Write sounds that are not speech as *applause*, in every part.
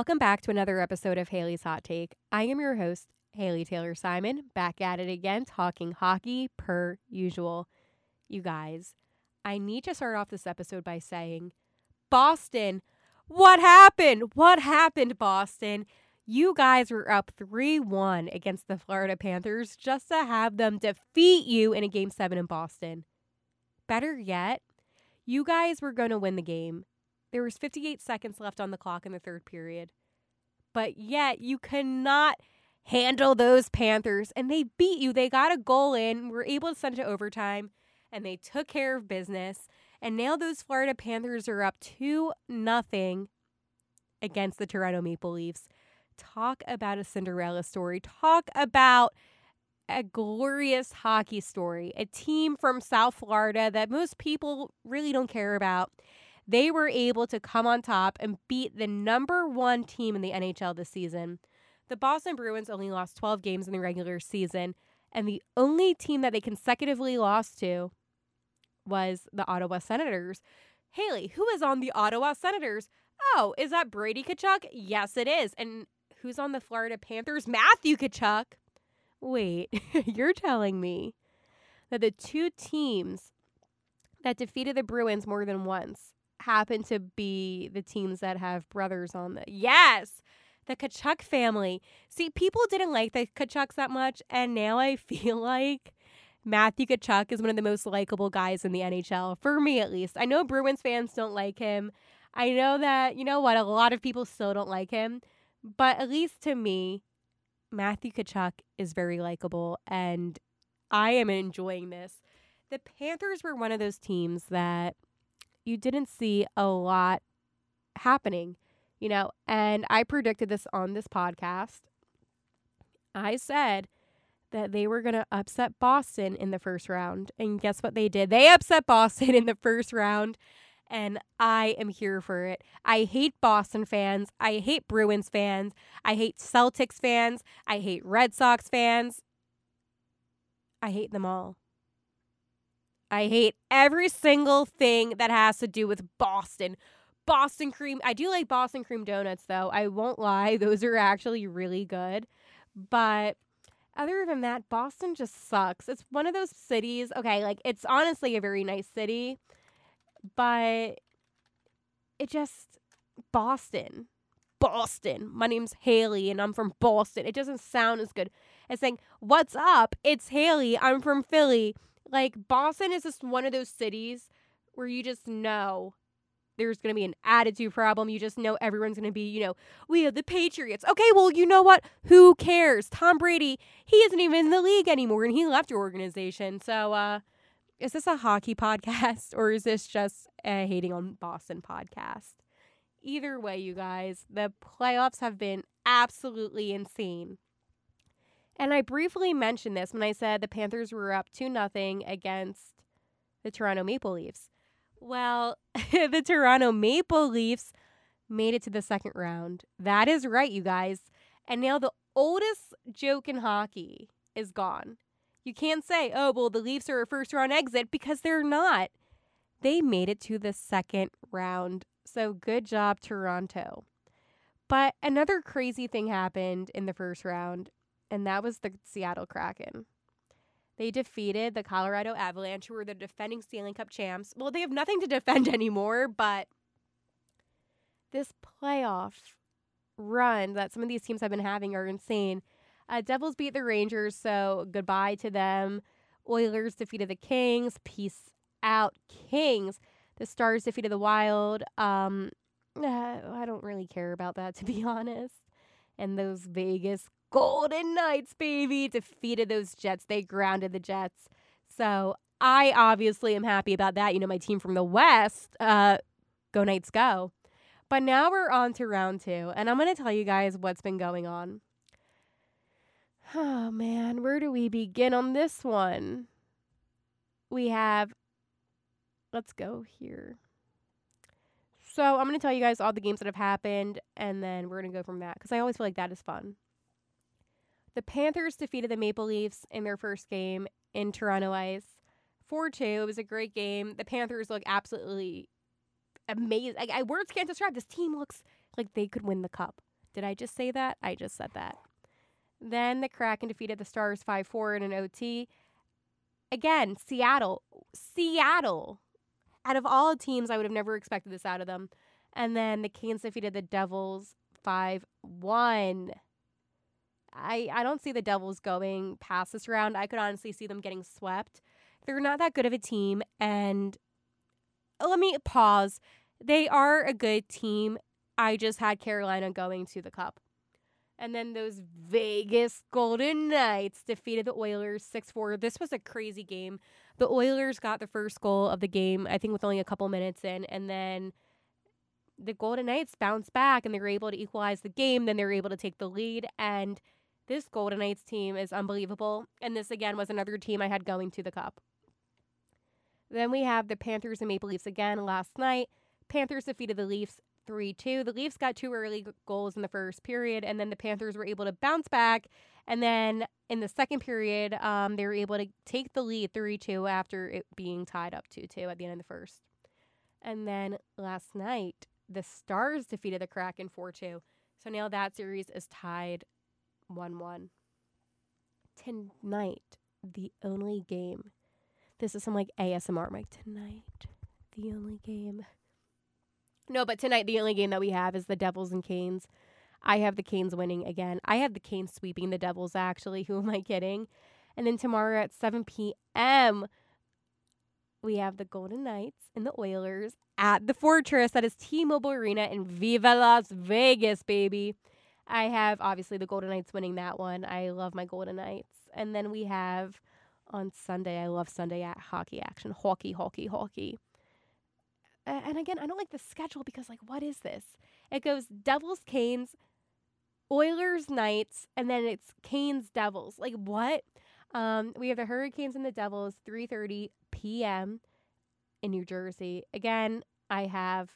Welcome back to another episode of Haley's Hot Take. I am your host, Haley Taylor Simon, back at it again, talking hockey per usual. You guys, I need to start off this episode by saying, Boston, what happened? What happened, Boston? You guys were up 3 1 against the Florida Panthers just to have them defeat you in a game seven in Boston. Better yet, you guys were going to win the game. There was 58 seconds left on the clock in the third period. But yet you cannot handle those Panthers and they beat you. They got a goal in, were able to send it to overtime and they took care of business. And now those Florida Panthers are up 2 nothing against the Toronto Maple Leafs. Talk about a Cinderella story. Talk about a glorious hockey story. A team from South Florida that most people really don't care about they were able to come on top and beat the number one team in the NHL this season. The Boston Bruins only lost 12 games in the regular season, and the only team that they consecutively lost to was the Ottawa Senators. Haley, who is on the Ottawa Senators? Oh, is that Brady Tkachuk? Yes, it is. And who's on the Florida Panthers? Matthew Tkachuk. Wait, *laughs* you're telling me that the two teams that defeated the Bruins more than once happen to be the teams that have brothers on the yes the Tkachuk family. See, people didn't like the Tkachuks that much, and now I *laughs* feel like Matthew Tkachuk is one of the most likable guys in the NHL, for me at least. I know Bruins fans don't like him. I know that, you know what, a lot of people still don't like him, but at least to me, Matthew Tkachuk is very likable, and I am enjoying this. The Panthers were one of those teams that you didn't see a lot happening, you know, and I predicted this on this podcast. I said that they were going to upset Boston in the first round. And guess what they did? They upset *laughs* Boston in the first round. And I am here for it. I hate Boston fans. I hate Bruins fans. I hate Celtics fans. I hate Red Sox fans. I hate them all. I hate every single thing that has to do with Boston. Boston cream. I do like Boston cream donuts though. I won't lie. *laughs* Those are actually really good. But other than that, Boston just sucks. It's one of those cities. Okay, like it's honestly a very nice city, but it just Boston. Boston. My name's Haley and I'm from Boston. It doesn't sound as good as saying, What's up? It's Haley. I'm from Philly. Like Boston is just one of those cities where you just know there's going to be an attitude problem. You just know everyone's going to be, you know, we have the Patriots. Okay, well, you know what? Who cares? Tom Brady, he isn't even in the league anymore and he left your organization. So, uh, is this a hockey *laughs* podcast or is this just a hating on Boston podcast? Either way, you guys, the playoffs have been absolutely insane. And I briefly mentioned this when I said the Panthers were up 2 nothing against the Toronto Maple Leafs. Well, *laughs* the Toronto Maple Leafs made it to the second round. That is right, you guys. And now the oldest joke in hockey is gone. You can't say, oh, well, the Leafs are a first round exit because they're not. They made it to the second round. So good job, Toronto. But another crazy thing happened in the first round and that was the Seattle Kraken. They defeated the Colorado Avalanche, who were the defending Stanley Cup champs. Well, they have nothing to defend *laughs* anymore, but this playoff run that some of these teams have been having are insane. Uh, Devils beat the Rangers, so goodbye to them. Oilers defeated the Kings. Peace out, Kings. The Stars defeated the Wild. Um, uh, *sighs* I don't really care about that, *laughs* to be honest. And those Vegas Golden Knights, baby, defeated those Jets. They grounded the Jets. So I obviously am happy about that. You know, my team from the West, uh, go Knights, go. But now we're on to round two, and I'm going to tell you guys what's been going on. Oh man, where do we begin on this one? We have, let's go here. So I'm going to tell you guys all the games that have happened, and then we're going to go from that because I always feel like that is fun. The Panthers defeated the Maple Leafs in their first game in Toronto Ice 4 2. It was a great game. The Panthers look absolutely amazing. I, words can't describe this team looks like they could win the cup. Did I just say that? I just said that. Then the Kraken defeated the Stars 5 4 in an OT. Again, Seattle. Seattle. Out of all teams, I would have never expected this out of them. And then the Canes defeated the Devils 5 1. I, I don't see the Devils going past this round. I could honestly see them getting swept. They're not that good of a team. And let me pause. They are a good team. I just had Carolina going to the cup. And then those Vegas Golden Knights defeated the Oilers 6 4. This was a crazy game. The Oilers got the first goal of the game, I think, with only a couple minutes in. And then the Golden Knights bounced back and they were able to equalize the game. Then they were able to take the lead. And this Golden Knights team is unbelievable. And this, again, was another team I had going to the cup. Then we have the Panthers and Maple Leafs again last night. Panthers defeated the Leafs 3 2. The Leafs got two early goals in the first period, and then the Panthers were able to bounce back. And then in the second period, um, they were able to take the lead 3 2 after it being tied up 2 2 at the end of the first. And then last night, the Stars defeated the Kraken 4 2. So now that series is tied 1 1. Tonight, the only game. This is some like ASMR mic. Tonight, the only game no, but tonight the only game that we have is the Devils and Canes. I have the Canes winning again. I have the Canes sweeping the Devils, actually. *laughs* Who am I kidding? And then tomorrow at 7 p.m., we have the Golden Knights and the Oilers at the Fortress. That is T Mobile Arena in Viva Las Vegas, baby. I have obviously the Golden Knights winning that one. I love my Golden Knights. And then we have on Sunday, I love Sunday at hockey action. Hockey, hockey, hockey and again, I don't like the schedule because, like, what is this? It goes Devils, Canes, Oilers, Knights, and then it's Canes, Devils. Like, what? Um, we have the Hurricanes and the Devils, 3:30 p.m. in New Jersey. Again, I have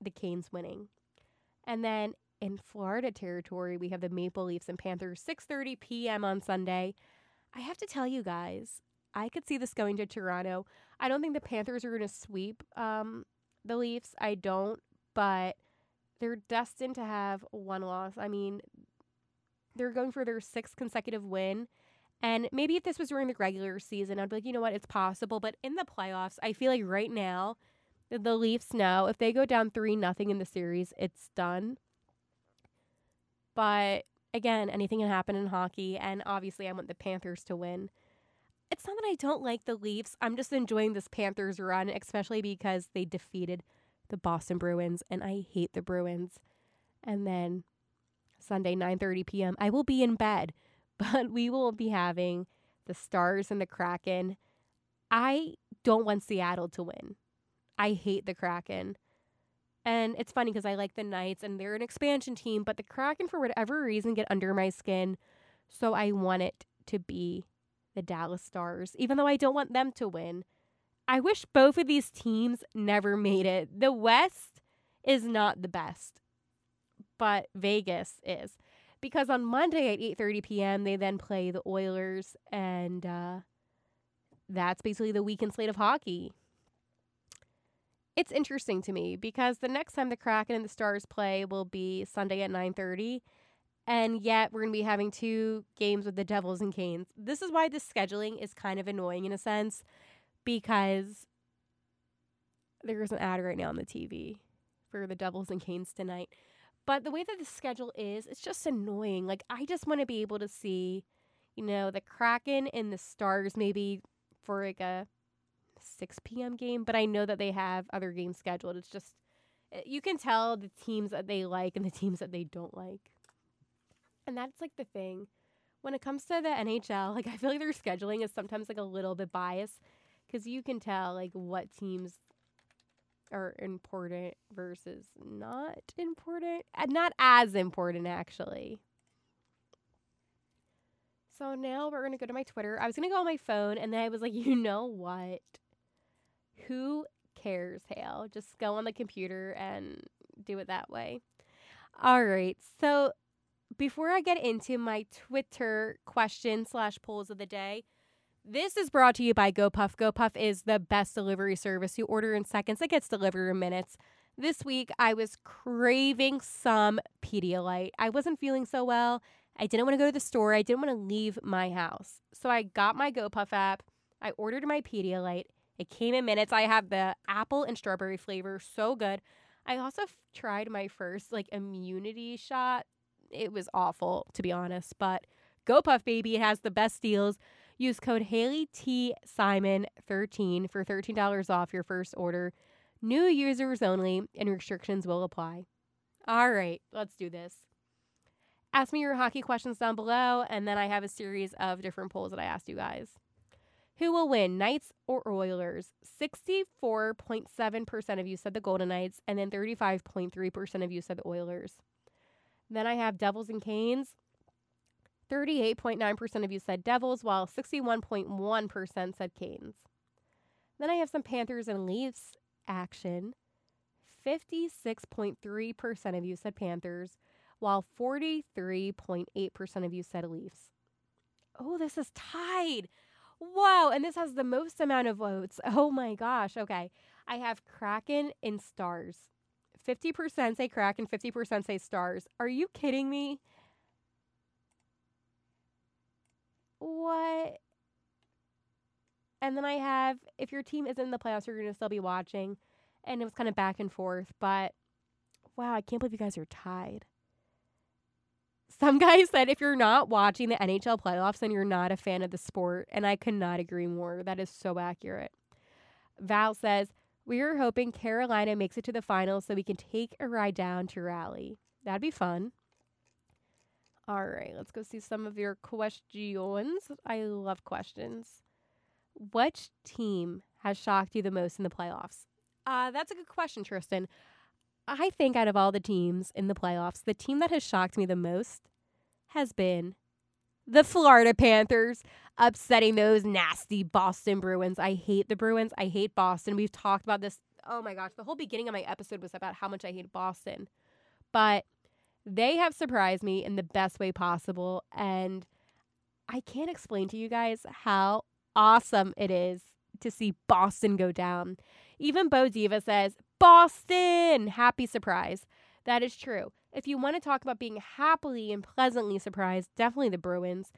the Canes winning, and then in Florida territory, we have the Maple Leafs and Panthers, 6:30 p.m. on Sunday. I have to tell you guys, I could see this going to Toronto. I don't think the Panthers are going to sweep um, the Leafs. I don't, but they're destined to have one loss. I mean, they're going for their sixth consecutive win. And maybe if this was during the regular season, I'd be like, you know what, it's possible. But in the playoffs, I feel like right now, the Leafs know if they go down three nothing in the series, it's done. But again, anything can happen in hockey, and obviously, I want the Panthers to win it's not that I don't like the Leafs. I'm just enjoying this Panthers run, especially because they defeated the Boston Bruins, and I hate the Bruins. And then Sunday, 9:30 p.m., I will be in bed, *laughs* but we will be having the Stars and the Kraken. I don't want Seattle to win. I hate the Kraken. And it's funny because I like the Knights and they're an expansion team, but the Kraken, for whatever reason, get under my skin. So I want it to be the Dallas Stars, even though I don't want them to win. I wish both of these teams never made it. The West is not the best, but Vegas is. Because on Monday at 8:30 p.m. they then play the Oilers and uh, that's basically the weekend slate of hockey. It's interesting to me because the next time the Kraken and the Stars play will be Sunday at 9:30 and yet we're going to be having two games with the Devils and Canes. This is why the scheduling is kind of annoying in a sense because there's an ad right now on the TV for the Devils and Canes tonight. But the way that the schedule is, it's just annoying. Like I just want to be able to see, you know, the Kraken and the Stars maybe for like a 6 p.m. game, but I know that they have other games scheduled. It's just eh, you can tell the teams that they like and the teams that they don't like. And that's like the thing. When it comes to the NHL, *laughs* like I feel like their scheduling is sometimes like a little bit biased because you can tell like what teams are important versus not important. Uh, not as important, actually. So now we're going to go to my Twitter. I was going to go on my phone and then I was like, *laughs* you know what? Who cares, Hale? Just go on the computer and do it that way. All right. So before I get into my Twitter question slash polls of the day, this is brought to you by GoPuff. GoPuff is the best delivery service. You order in seconds, it gets delivered in minutes. This week, I was craving some Pedialyte. I wasn't feeling so well. I didn't want to go to the store. I didn't want to leave my house. So I got my GoPuff app. I ordered my Pedialyte. It came in minutes. I have the apple and strawberry flavor. So good. I also f- tried my first like immunity shot. It was awful, to be honest. But GoPuff Baby has the best deals. Use code Haley T Simon 13 for $13 off your first order. New users only, and restrictions will apply. All right, let's do this. Ask me your hockey questions down below, and then I have a series of different polls that I asked you guys. Who will win, Knights or Oilers? 64.7% of you said the Golden Knights, and then 35.3% of you said the Oilers. Then I have Devils and Canes. 38.9% of you said Devils, while 61.1% said Canes. Then I have some Panthers and Leafs action. 56.3% of you said Panthers, while 43.8% of you said Leafs. Oh, this is tied. Whoa, and this has the most amount of votes. *laughs* Oh my gosh. Okay. I have Kraken and Stars. 50% say Kraken, 50% say Stars. Are you kidding me? What? And then I have if your team isn't in the playoffs, you're going to still be watching. And it was kind of back and forth. But wow, I can't believe you guys are tied. Some guy said if you're not watching the NHL playoffs, then you're not a fan of the sport. And I could not agree more. That is so accurate. Val says, We are hoping Carolina makes it to the finals so we can take a ride down to Raleigh. That'd be fun. All right, let's go see some of your questions. I love questions. Which team has shocked you the most in the playoffs? Uh, that's a good question, Tristan. I think out of all the teams in the playoffs, the team that has shocked me the most has been the Florida Panthers upsetting those nasty Boston Bruins. I hate the Bruins. I hate Boston. We've talked about this. Oh my gosh, the whole beginning of my episode was about how much I hate Boston. But they have surprised me in the best way possible. And I can't explain to you guys how awesome it is to see Boston go down. Even Bo Diva says, Boston! Happy surprise. That is true. If you want to talk about being happily and pleasantly surprised, definitely the Bruins.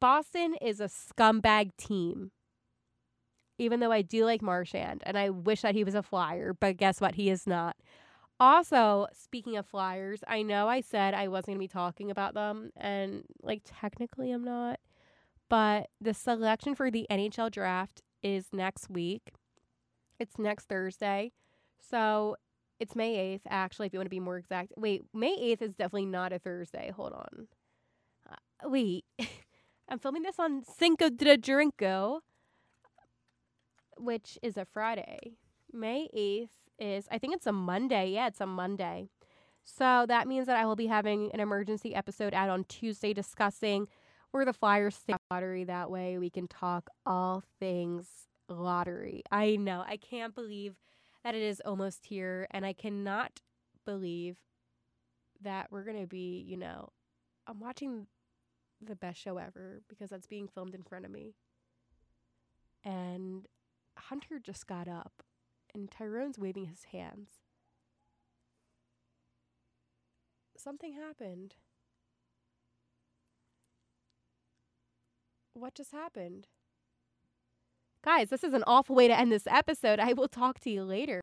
Boston is a scumbag team. Even though I do like Marchand and I wish that he was a flyer, but guess what? He is not. Also, speaking of Flyers, I know I said I wasn't going to be talking about them, and like technically I'm not, but the selection for the NHL draft is next week. It's next Thursday. So it's May 8th, actually, if you want to be more exact. Wait, May 8th is definitely not a Thursday. Hold on. Uh, wait, *laughs* I'm filming this on Cinco de Drinko, which is a Friday. May 8th is, I think it's a Monday. Yeah, it's a Monday. So that means that I will be having an emergency episode out on Tuesday discussing where the Flyers stay lottery. That way we can talk all things lottery. I know. I can't believe that it is almost here. And I cannot believe that we're going to be, you know, I'm watching the best show ever because that's being filmed in front of me. And Hunter just got up and Tyrone's waving his hands. Something happened. What just happened? Guys, this is an awful way to end this episode. I will talk to you later.